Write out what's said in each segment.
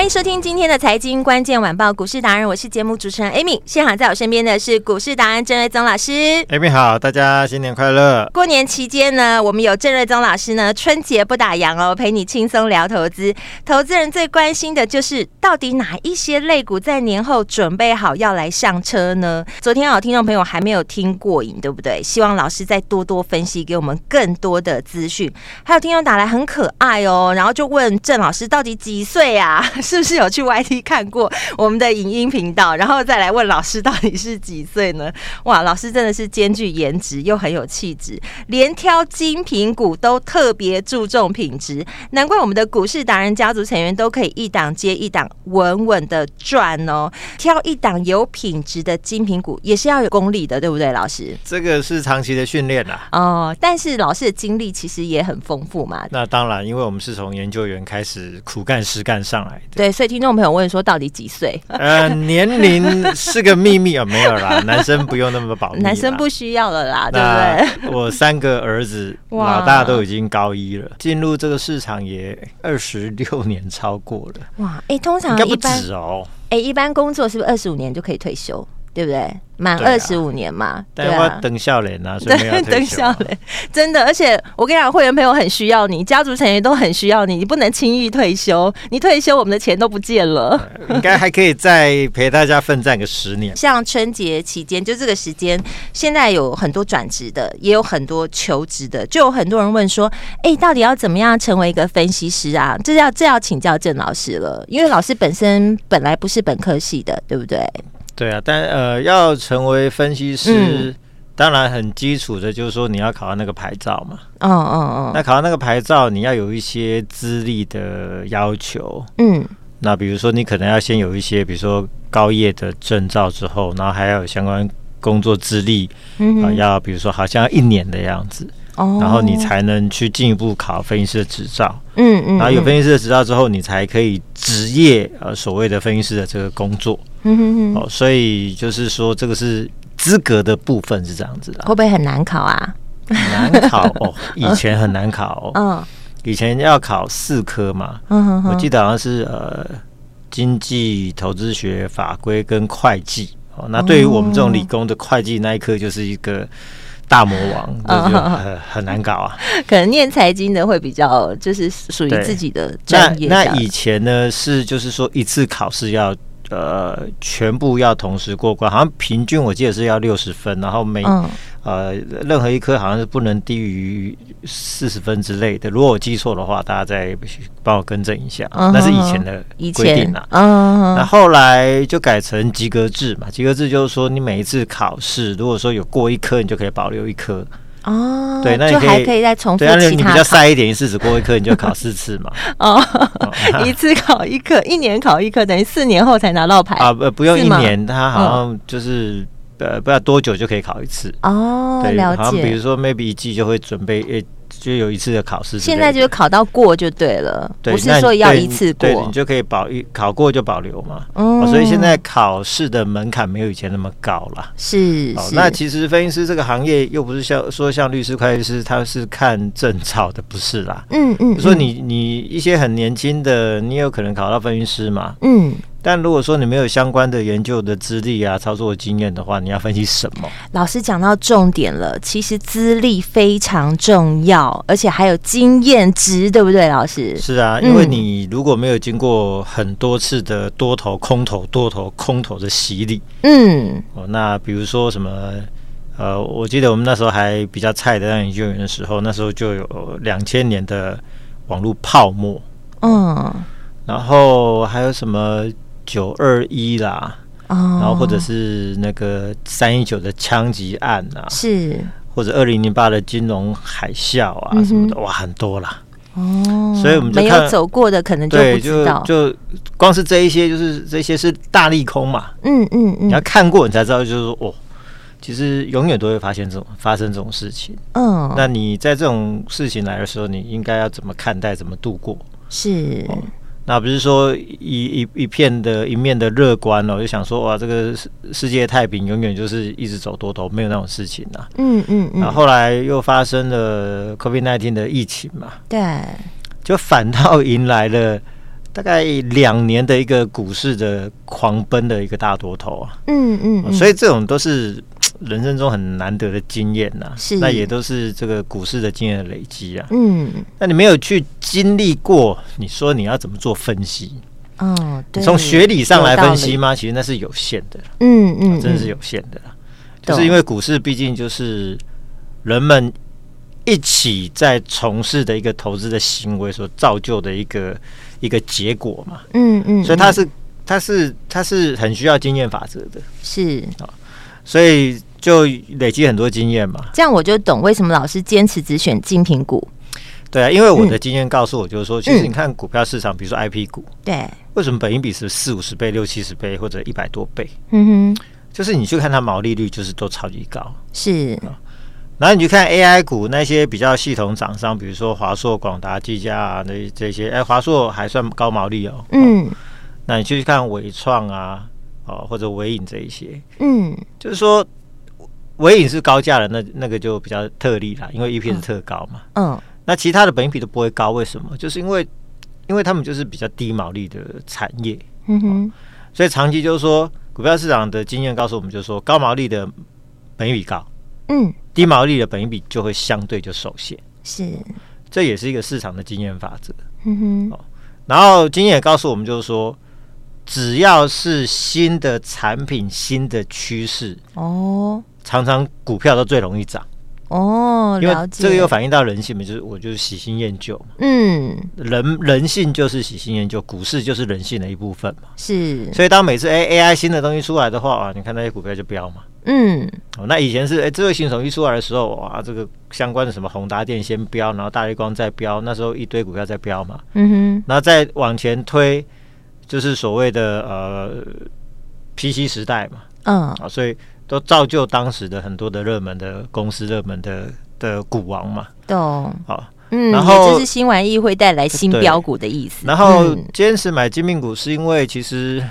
欢迎收听今天的财经关键晚报股市达人，我是节目主持人 Amy。现场在我身边的是股市达人郑瑞宗老师。Amy 好，大家新年快乐！过年期间呢，我们有郑瑞宗老师呢，春节不打烊哦，陪你轻松聊投资。投资人最关心的就是，到底哪一些类股在年后准备好要来上车呢？昨天有听众朋友还没有听过瘾，对不对？希望老师再多多分析，给我们更多的资讯。还有听众打来很可爱哦，然后就问郑老师到底几岁啊？是不是有去 YT 看过我们的影音频道，然后再来问老师到底是几岁呢？哇，老师真的是兼具颜值又很有气质，连挑精品股都特别注重品质，难怪我们的股市达人家族成员都可以一档接一档稳稳的赚哦。挑一档有品质的精品股也是要有功力的，对不对，老师？这个是长期的训练啦。哦，但是老师的经历其实也很丰富嘛。那当然，因为我们是从研究员开始苦干实干上来的。对，所以。听众朋友问说：“到底几岁？” 呃，年龄是个秘密啊，没有啦，男生不用那么保密，男生不需要了啦，对不对？我三个儿子，老大都已经高一了，进入这个市场也二十六年超过了。哇，哎、欸，通常一般哦，哎、欸，一般工作是不是二十五年就可以退休？对不对？满二十五年嘛，对啊，对等笑脸啊，对，等笑脸，真的。而且我跟你讲，会员朋友很需要你，家族成员都很需要你，你不能轻易退休。你退休，我们的钱都不见了。应该还可以再陪大家奋战个十年。像春节期间，就这个时间，现在有很多转职的，也有很多求职的，就有很多人问说：“哎，到底要怎么样成为一个分析师啊？”这要这要请教郑老师了，因为老师本身本来不是本科系的，对不对？对啊，但呃，要成为分析师，嗯、当然很基础的，就是说你要考到那个牌照嘛。嗯嗯嗯。那考到那个牌照，你要有一些资历的要求。嗯。那比如说，你可能要先有一些，比如说高业的证照之后，然后还要有相关工作资历。嗯、呃。要比如说，好像要一年的样子。哦。然后你才能去进一步考分析师的执照。嗯嗯。然后有分析师的执照之后，你才可以职业呃所谓的分析师的这个工作。哦，所以就是说，这个是资格的部分是这样子的，会不会很难考啊？难考哦，以前很难考哦，嗯，以前要考四科嘛，嗯哼哼，我记得好像是呃，经济、投资学、法规跟会计，哦，那对于我们这种理工的会计那一科就是一个大魔王，嗯、就很很难搞啊。可能念财经的会比较就是属于自己的专业。那那以前呢是就是说一次考试要。呃，全部要同时过关，好像平均我记得是要六十分，然后每、嗯、呃任何一科好像是不能低于四十分之类的。如果我记错的话，大家再帮我更正一下。嗯、那是以前的规定啊。嗯，那后来就改成及格制嘛，及格制就是说你每一次考试，如果说有过一科，你就可以保留一科。哦，对，那你还可以再重复其他。对，你比较塞一点，一次只过一科，你就考四次嘛。哦，哦 一次考一科，一年考一科，等于四年后才拿到牌啊？不，不用一年，他好像就是。呃，不知道多久就可以考一次哦。对，了解。好像比如说，maybe 一季就会准备，诶，就有一次的考试。现在就是考到过就对了，对，不是说要一次过，你就可以保一考过就保留嘛。嗯、哦，所以现在考试的门槛没有以前那么高了。是，哦，那其实分析师这个行业又不是像说像律师、会计师，他是看证照的，不是啦。嗯嗯。说你你一些很年轻的，你有可能考到分析师嘛？嗯。但如果说你没有相关的研究的资历啊、操作经验的话，你要分析什么？老师讲到重点了，其实资历非常重要，而且还有经验值，对不对，老师？是啊，因为你如果没有经过很多次的多头、空头、多头、空头的洗礼，嗯，哦，那比如说什么，呃，我记得我们那时候还比较菜的当研究员的时候，那时候就有两千年的网络泡沫，嗯，然后还有什么？九二一啦，哦，然后或者是那个三一九的枪击案啊，是，或者二零零八的金融海啸啊什么的，嗯、哇，很多啦。哦，所以我们就没有走过的可能就不知道，就，就光是这一些，就是这些是大利空嘛。嗯嗯嗯，你要看过你才知道，就是说哦，其实永远都会发现这种发生这种事情。嗯，那你在这种事情来的时候，你应该要怎么看待，怎么度过？是。哦那不是说一一一片的一面的乐观哦，就想说哇，这个世世界太平永远就是一直走多头，没有那种事情呐、啊。嗯嗯嗯。然后后来又发生了 COVID-19 的疫情嘛，对，就反倒迎来了 大概两年的一个股市的狂奔的一个大多头啊。嗯嗯，嗯。所以这种都是。人生中很难得的经验呐、那也都是这个股市的经验的累积啊。嗯，那你没有去经历过，你说你要怎么做分析？哦，对，从学理上来分析吗？其实那是有限的。嗯嗯、哦，真的是有限的。就是因为股市毕竟就是人们一起在从事的一个投资的行为所造就的一个一个结果嘛。嗯嗯，所以它是它是它是很需要经验法则的。是啊，所以。就累积很多经验嘛，这样我就懂为什么老师坚持只选精品股。对啊，因为我的经验告诉我，就是说，嗯、其实你看股票市场，比如说 IP 股，对，为什么本益比是四五十倍、六七十倍或者一百多倍？嗯哼，就是你去看它毛利率，就是都超级高。是，然后你去看 AI 股那些比较系统厂商，比如说华硕、广达、技嘉啊，那这些，哎，华硕还算高毛利哦。嗯，那你去看伟创啊，哦，或者伟影这一些，嗯，就是说。纬颖是高价的，那那个就比较特例啦，因为 EPS 特高嘛。嗯，那其他的本益比都不会高，为什么？就是因为，因为他们就是比较低毛利的产业。嗯哼，所以长期就是说，股票市场的经验告诉我们，就是说高毛利的本益比高，嗯，低毛利的本益比就会相对就受限。是，这也是一个市场的经验法则。嗯哼，哦然后经验也告诉我们，就是说。只要是新的产品、新的趋势，哦，常常股票都最容易涨哦。因为这个又反映到人性嘛，就是我就是喜新厌旧嘛。嗯，人人性就是喜新厌旧，股市就是人性的一部分嘛。是，所以当每次 A A I 新的东西出来的话啊，你看那些股票就飙嘛。嗯，哦，那以前是哎智慧型手机出来的时候哇，这个相关的什么宏达电先飙，然后大立光再飙，那时候一堆股票在飙嘛。嗯哼，然后再往前推。就是所谓的呃，PC 时代嘛，嗯，啊，所以都造就当时的很多的热门的公司、热门的的股王嘛，懂，好，嗯，然后就是新玩意会带来新标股的意思。然后坚持买精品股，是因为其实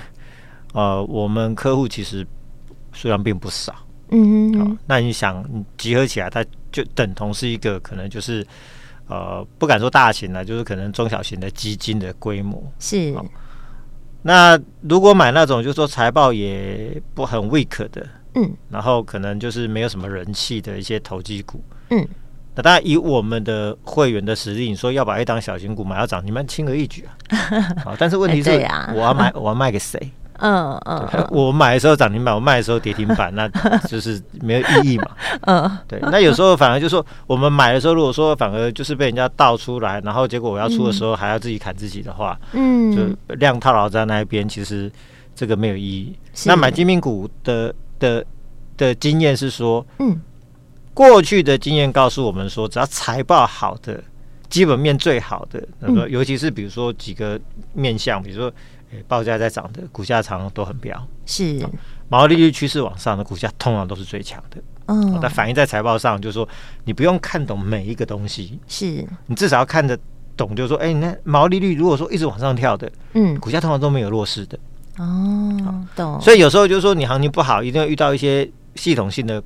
呃，我们客户其实数量并不少，嗯那你想你集合起来，它就等同是一个可能就是呃，不敢说大型的，就是可能中小型的基金的规模。是。那如果买那种就是说财报也不很 weak 的，嗯，然后可能就是没有什么人气的一些投机股，嗯，那当然以我们的会员的实力，你说要把一档小型股买到涨，你们轻而易举啊。好，但是问题是，我要买，我要卖给谁？嗯嗯，我买的时候涨停板，我卖的时候跌停板，那就是没有意义嘛。嗯，对。那有时候反而就是说，我们买的时候，如果说反而就是被人家倒出来，然后结果我要出的时候还要自己砍自己的话，嗯，就量套牢在那一边，其实这个没有意义。那买精品股的的的经验是说，嗯，过去的经验告诉我们说，只要财报好的，基本面最好的，那么尤其是比如说几个面向，比如说。报价在涨的股价常常都很飙，是毛利率趋势往上的股价通常都是最强的。嗯，但反映在财报上，就是说你不用看懂每一个东西，是你至少要看得懂，就是说，哎，那毛利率如果说一直往上跳的，嗯，股价通常都没有弱势的。哦，懂。所以有时候就是说，你行情不好，一定要遇到一些系统性的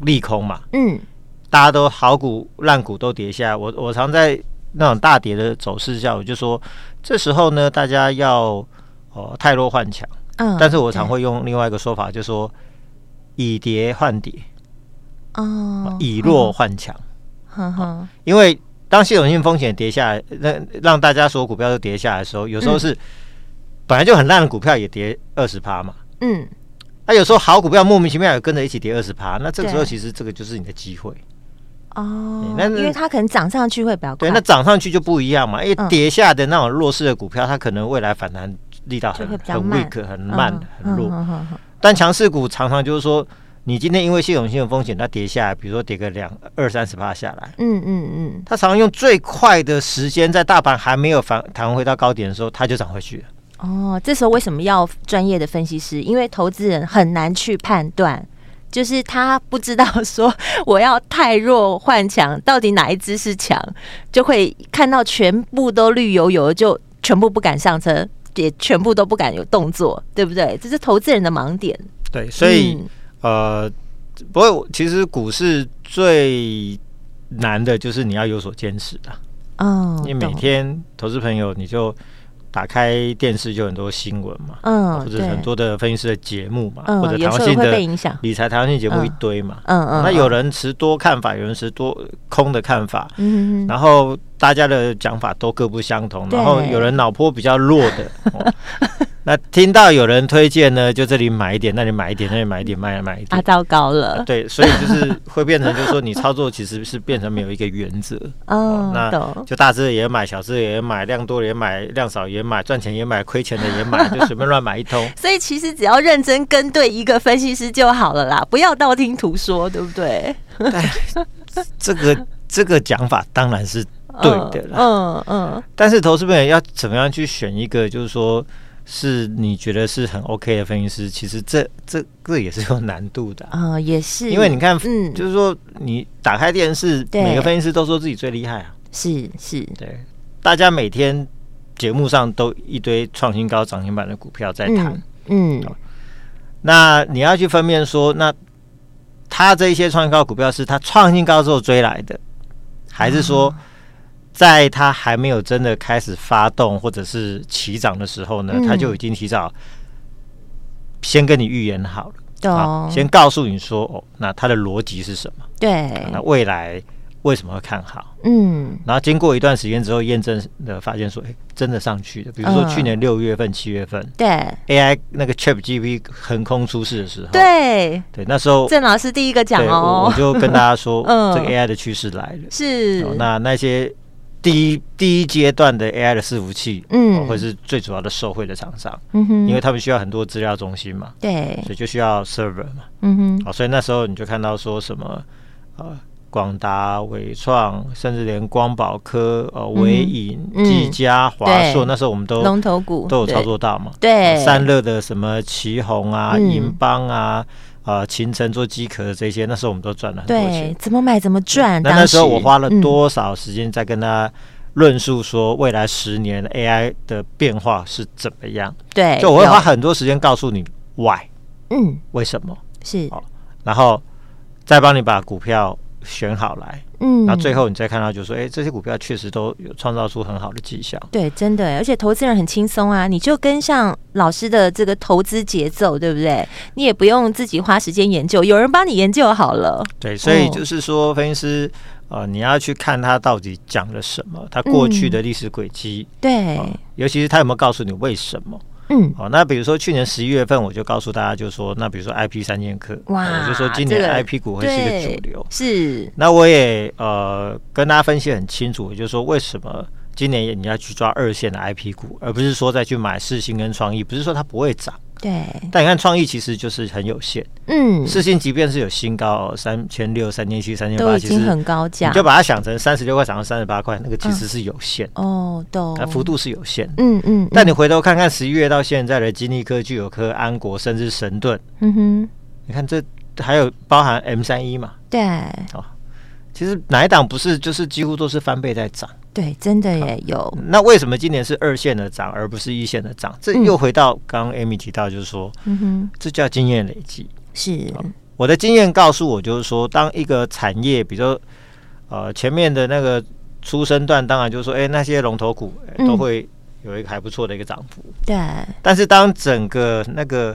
利空嘛。嗯，大家都好股烂股都跌下来，我我常在那种大跌的走势下，我就说，这时候呢，大家要。哦，太弱换强，嗯，但是我常会用另外一个说法，就是说以跌换跌，哦，以弱换强，呵呵，因为当系统性风险跌下来，让让大家所有股票都跌下来的时候，有时候是本来就很烂的股票也跌二十趴嘛，嗯，那有时候好股票莫名其妙也跟着一起跌二十趴，那这个时候其实这个就是你的机会。哦，那因为它可能涨上去会比较快，对，那涨上去就不一样嘛，因为跌下的那种弱势的股票，它可能未来反弹力道很很 weak，很慢，很弱。但强势股常常就是说，你今天因为系统性的风险，它跌下来，比如说跌个两二三十趴下来，嗯嗯嗯，它常常用最快的时间，在大盘还没有反弹回到高点的时候，它就涨回去了。哦，这时候为什么要专业的分析师？因为投资人很难去判断。就是他不知道说我要太弱换强，到底哪一只是强，就会看到全部都绿油油，就全部不敢上车，也全部都不敢有动作，对不对？这是投资人的盲点。对，所以、嗯、呃，不过其实股市最难的就是你要有所坚持的。哦，你每天投资朋友你就。打开电视就很多新闻嘛，嗯，或者很多的分析师的节目嘛，或者台湾性的理财台湾性节目一堆嘛，嗯嗯，那有人持多看法，有人持多空的看法，嗯，然后大家的讲法都各不相同，然后有人脑波比较弱的。那听到有人推荐呢，就这里买一点，那里买一点，那里买一点，买买一点，啊，糟糕了。对，所以就是会变成，就是说你操作其实是变成没有一个原则。哦，那就大只也买，小只也买，量多也买，量少也买，赚钱也买，亏钱的也买，就随便乱买一通。所以其实只要认真跟对一个分析师就好了啦，不要道听途说，对不对？这个这个讲法当然是对的啦。嗯嗯。但是投资朋友要怎么样去选一个，就是说。是你觉得是很 OK 的分析师，其实这这个也是有难度的啊、呃，也是，因为你看，嗯，就是说你打开电视，每个分析师都说自己最厉害啊，是是，对，大家每天节目上都一堆创新高涨停板的股票在谈，嗯，嗯，那你要去分辨说，那他这一些创新高股票是他创新高之后追来的，还是说？在它还没有真的开始发动或者是起涨的时候呢，它、嗯、就已经提早先跟你预言好了，懂。哦、先告诉你说哦，那它的逻辑是什么？对，那未来为什么会看好？嗯，然后经过一段时间之后验证的发现说，哎，真的上去了。比如说去年六月份、七月份，对。AI 那个 ChatGPT 横空出世的时候，对。对，那时候郑老师第一个讲哦，我，我就跟大家说，嗯，这个 AI 的趋势来了，是、哦、那那些。第一第一阶段的 AI 的伺服器，嗯，会是最主要的受惠的厂商，嗯哼，因为他们需要很多资料中心嘛，对，所以就需要 server 嘛，嗯哼，好，所以那时候你就看到说什么，呃，广达、伟创，甚至连光宝科、呃，纬颖、技嘉、华硕，那时候我们都龙头股。都有操作到嘛，对，散热的什么奇宏啊、银邦啊。啊，勤程做机壳的这些，那时候我们都赚了很多钱。对，怎么买怎么赚。那那时候我花了多少时间在跟他论述说，未来十年 AI 的变化是怎么样？对，就我会花很多时间告诉你 why，嗯，为什么是？然后再帮你把股票选好来。嗯，那最后你再看到，就是说，哎，这些股票确实都有创造出很好的绩效。对，真的，而且投资人很轻松啊，你就跟上老师的这个投资节奏，对不对？你也不用自己花时间研究，有人帮你研究好了。对，所以就是说，分析师，呃，你要去看他到底讲了什么，他过去的历史轨迹，对，尤其是他有没有告诉你为什么。嗯，好，那比如说去年十一月份，我就告诉大家，就说那比如说 I P 三剑客，哇，我就说今年 I P 股会是一个主流，是。那我也呃跟大家分析很清楚，就是说为什么今年你要去抓二线的 I P 股，而不是说再去买四星跟创意，不是说它不会涨。对，但你看创意其实就是很有限。嗯，四星即便是有新高三千六、三千七、三千八，其实很高价，你就把它想成三十六块涨到三十八块，那个其实是有限。哦，懂。它幅度是有限。嗯嗯。但你回头看看十一月到现在的金立科、具有科、安国，甚至神盾。嗯哼。你看这还有包含 M 三一嘛？对。哦，其实哪一档不是就是几乎都是翻倍在涨？对，真的也有。那为什么今年是二线的涨，而不是一线的涨？这又回到刚刚 Amy 提到，就是说，嗯哼，这叫经验累积。是，我的经验告诉我，就是说，当一个产业，比如说，呃，前面的那个出生段，当然就是说，哎，那些龙头股都会有一个还不错的一个涨幅。对。但是当整个那个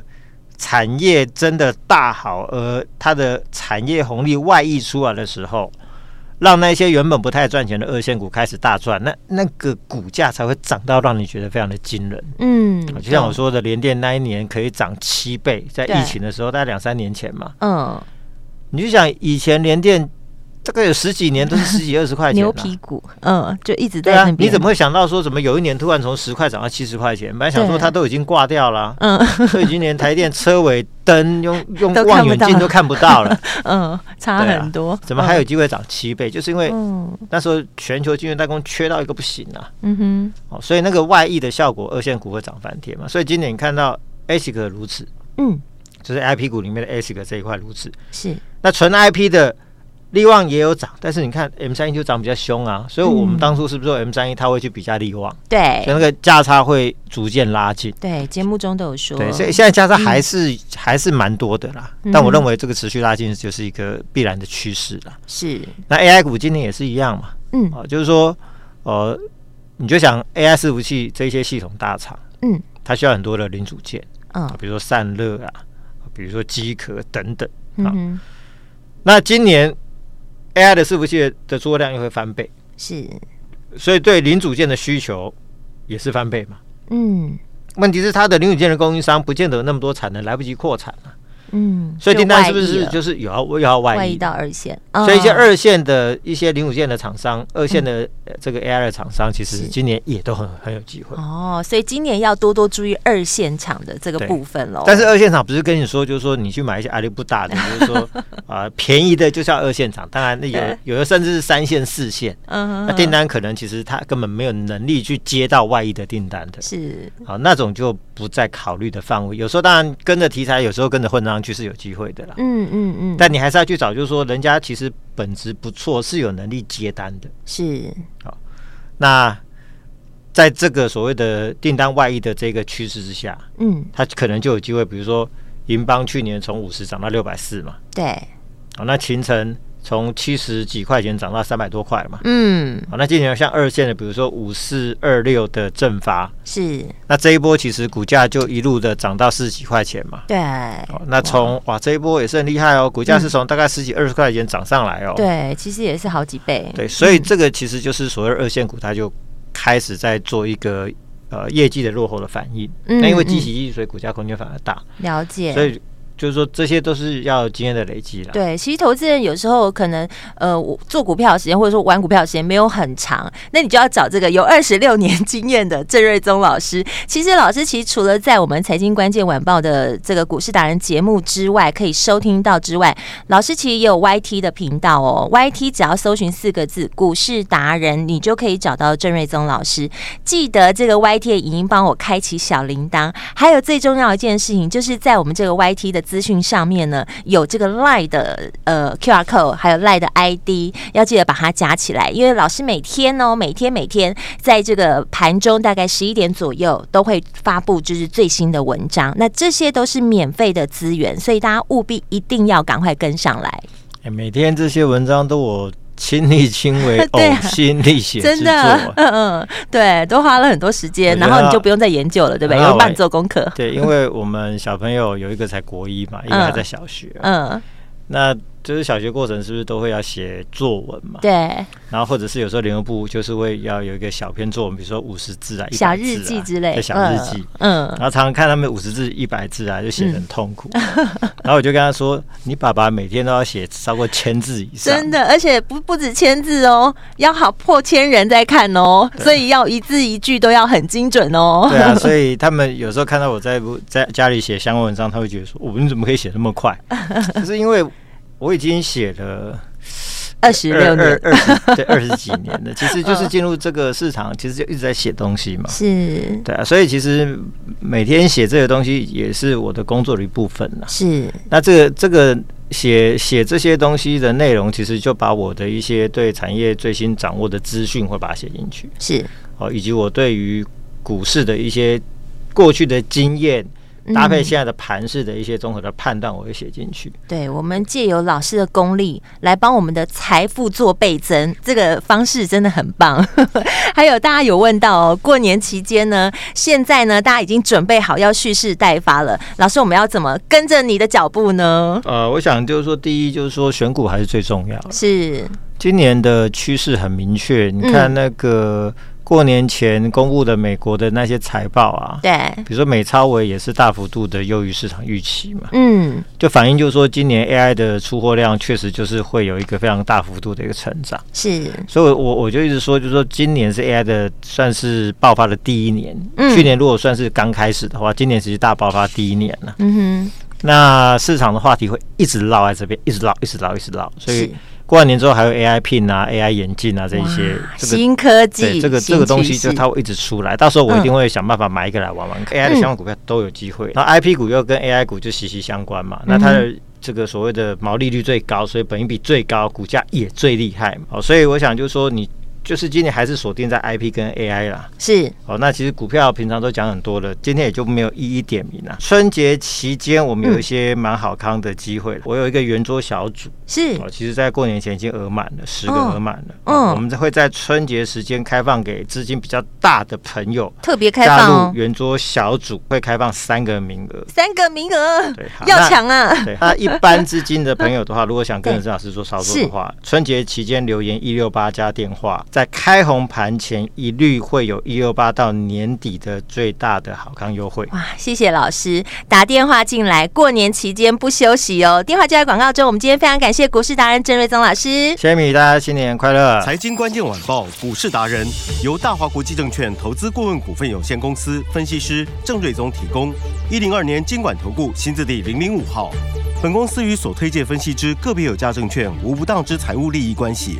产业真的大好，而它的产业红利外溢出来的时候。让那些原本不太赚钱的二线股开始大赚，那那个股价才会涨到让你觉得非常的惊人。嗯，就像我说的，联电那一年可以涨七倍，在疫情的时候，大概两三年前嘛。嗯，你就想以前联电这个有十几年都是十几二十块钱，牛皮股，嗯，就一直在那边。你怎么会想到说怎么有一年突然从十块涨到七十块钱？本来想说它都已经挂掉了，嗯，所以今年台电车尾灯用 用望远镜都看不到了，嗯，差很多。怎么还有机会涨七倍？就是因为那时候全球晶圆代工缺到一个不行啊，嗯哼，哦，所以那个外溢的效果，二线股会涨翻天嘛。所以今年你看到 ASIC 如此，嗯，就是 IP 股里面的 ASIC 这一块如此，是那纯 IP 的。力旺也有涨，但是你看 M 三一就涨比较凶啊，所以我们当初是不是说 M 三一它会去比价利旺？对，所以那个价差会逐渐拉近。对，节目中都有说。对，所以现在价差还是、嗯、还是蛮多的啦，但我认为这个持续拉近就是一个必然的趋势啦。是。那 AI 股今年也是一样嘛？嗯，啊，就是说，呃，你就想 AI 伺服器这些系统大厂，嗯，它需要很多的零组件，嗯，比如说散热啊，比如说机壳等等，啊，嗯、那今年。AI 的伺服器的出货量又会翻倍，是，所以对零组件的需求也是翻倍嘛。嗯，问题是它的零组件的供应商不见得有那么多产能，来不及扩产啊。嗯，所以订单是不是就是有要又要外移到二线？所以一些二线的一些零五线的厂商，二线的这个 AI 的厂商，其实今年也都很很有机会哦。所以今年要多多注意二线厂的这个部分喽。但是二线厂不是跟你说，就是说你去买一些阿里不大的，就是说 啊便宜的就是要二线厂。当然，那有 有的甚至是三线、四线，嗯，那订单可能其实他根本没有能力去接到外溢的订单的，是好那种就不在考虑的范围。有时候当然跟着题材，有时候跟着混账。去是有机会的啦，嗯嗯嗯，但你还是要去找，就是说人家其实本质不错，是有能力接单的，是。好。那在这个所谓的订单外溢的这个趋势之下，嗯，他可能就有机会，比如说银邦去年从五十涨到六百四嘛，对，好，那勤诚。从七十几块钱涨到三百多块嘛，嗯，好，那今年像二线的，比如说五四二六的正发，是，那这一波其实股价就一路的涨到四十几块钱嘛，对，那从哇，哇这一波也是很厉害哦，股价是从大概十几二十块钱涨上来哦，对，其实也是好几倍，对，所以这个其实就是所谓二线股，它就开始在做一个呃业绩的落后的反应，嗯，那因为基期低，所以股价空间反而大，了解，所以。就是说，这些都是要经验的累积了。对，其实投资人有时候可能，呃，做股票的时间或者说玩股票的时间没有很长，那你就要找这个有二十六年经验的郑瑞宗老师。其实老师其实除了在我们财经关键晚报的这个股市达人节目之外，可以收听到之外，老师其实也有 YT 的频道哦。YT 只要搜寻四个字“股市达人”，你就可以找到郑瑞宗老师。记得这个 YT 的影音帮我开启小铃铛。还有最重要一件事情，就是在我们这个 YT 的资讯上面呢，有这个 Lie 的呃 QR code，还有 Lie 的 ID，要记得把它加起来，因为老师每天哦，每天每天在这个盘中大概十一点左右都会发布就是最新的文章，那这些都是免费的资源，所以大家务必一定要赶快跟上来。每天这些文章都我。亲力亲为，呕心沥血，真的，嗯嗯，对，都花了很多时间，然后你就不用再研究了，对不对？有帮你做功课。对，因为我们小朋友有一个才国一嘛，一个还在小学，嗯，那。就是小学过程是不是都会要写作文嘛？对。然后或者是有时候联合部就是会要有一个小篇作文，比如说五十字啊、一百字啊、小日记之类的小日记。嗯。然后常常看他们五十字、一百字啊，就写得很痛苦。嗯、然后我就跟他说：“你爸爸每天都要写超过千字以上。”真的，而且不不止千字哦，要好破千人在看哦，所以要一字一句都要很精准哦。对啊，所以他们有时候看到我在在家里写相关文章，他会觉得说：“我、哦、你怎么可以写那么快？” 就是因为。我已经写了二十六年，二十对二十几年了。其实就是进入这个市场，其实就一直在写东西嘛。是，对啊。所以其实每天写这个东西也是我的工作的一部分了。是。那这个这个写写这些东西的内容，其实就把我的一些对产业最新掌握的资讯，会把它写进去。是。哦，以及我对于股市的一些过去的经验。搭配现在的盘式的一些综合的判断，我会写进去。对，我们借由老师的功力来帮我们的财富做倍增，这个方式真的很棒。还有大家有问到哦，过年期间呢，现在呢，大家已经准备好要蓄势待发了。老师，我们要怎么跟着你的脚步呢？呃，我想就是说，第一就是说选股还是最重要的。是，今年的趋势很明确，你看那个。过年前公布的美国的那些财报啊，对，比如说美超微也是大幅度的优于市场预期嘛，嗯，就反映就是说今年 AI 的出货量确实就是会有一个非常大幅度的一个成长，是，所以我我就一直说，就是说今年是 AI 的算是爆发的第一年，嗯，去年如果算是刚开始的话，今年其实大爆发第一年了，嗯哼，那市场的话题会一直绕在这边，一直绕，一直绕，一直绕，所以。过完年之后还有 AI Pin 啊，AI 眼镜啊，这一些、这个、新科技，这个这个东西就它会一直出来，到时候我一定会想办法买一个来玩玩。嗯、AI 的相关股票都有机会，然后 IP 股又跟 AI 股就息息相关嘛，那它的这个所谓的毛利率最高，所以本益比最高，股价也最厉害嘛。哦，所以我想就是说你。就是今年还是锁定在 IP 跟 AI 啦，是哦。那其实股票平常都讲很多了，今天也就没有一一点名了。春节期间我们有一些蛮好康的机会，我有一个圆桌小组，是哦。其实，在过年前已经额满了，十个额满了。嗯，我们会在春节时间开放给资金比较大的朋友，特别开放加入圆桌小组，会开放三个名额，三个名额，对，要抢啊！对，那一般资金的朋友的话，如果想跟着郑老师做操作的话，春节期间留言一六八加电话。在开红盘前，一律会有一六八到年底的最大的好康优惠。哇，谢谢老师打电话进来，过年期间不休息哦。电话就在广告中。我们今天非常感谢股市达人郑瑞宗老师，谢谢米，大家新年快乐。财经关键晚报股市达人由大华国际证券投资顾问股份有限公司分析师郑瑞宗提供。一零二年金管投顾新字第零零五号。本公司与所推介分析之个别有价证券无不当之财务利益关系。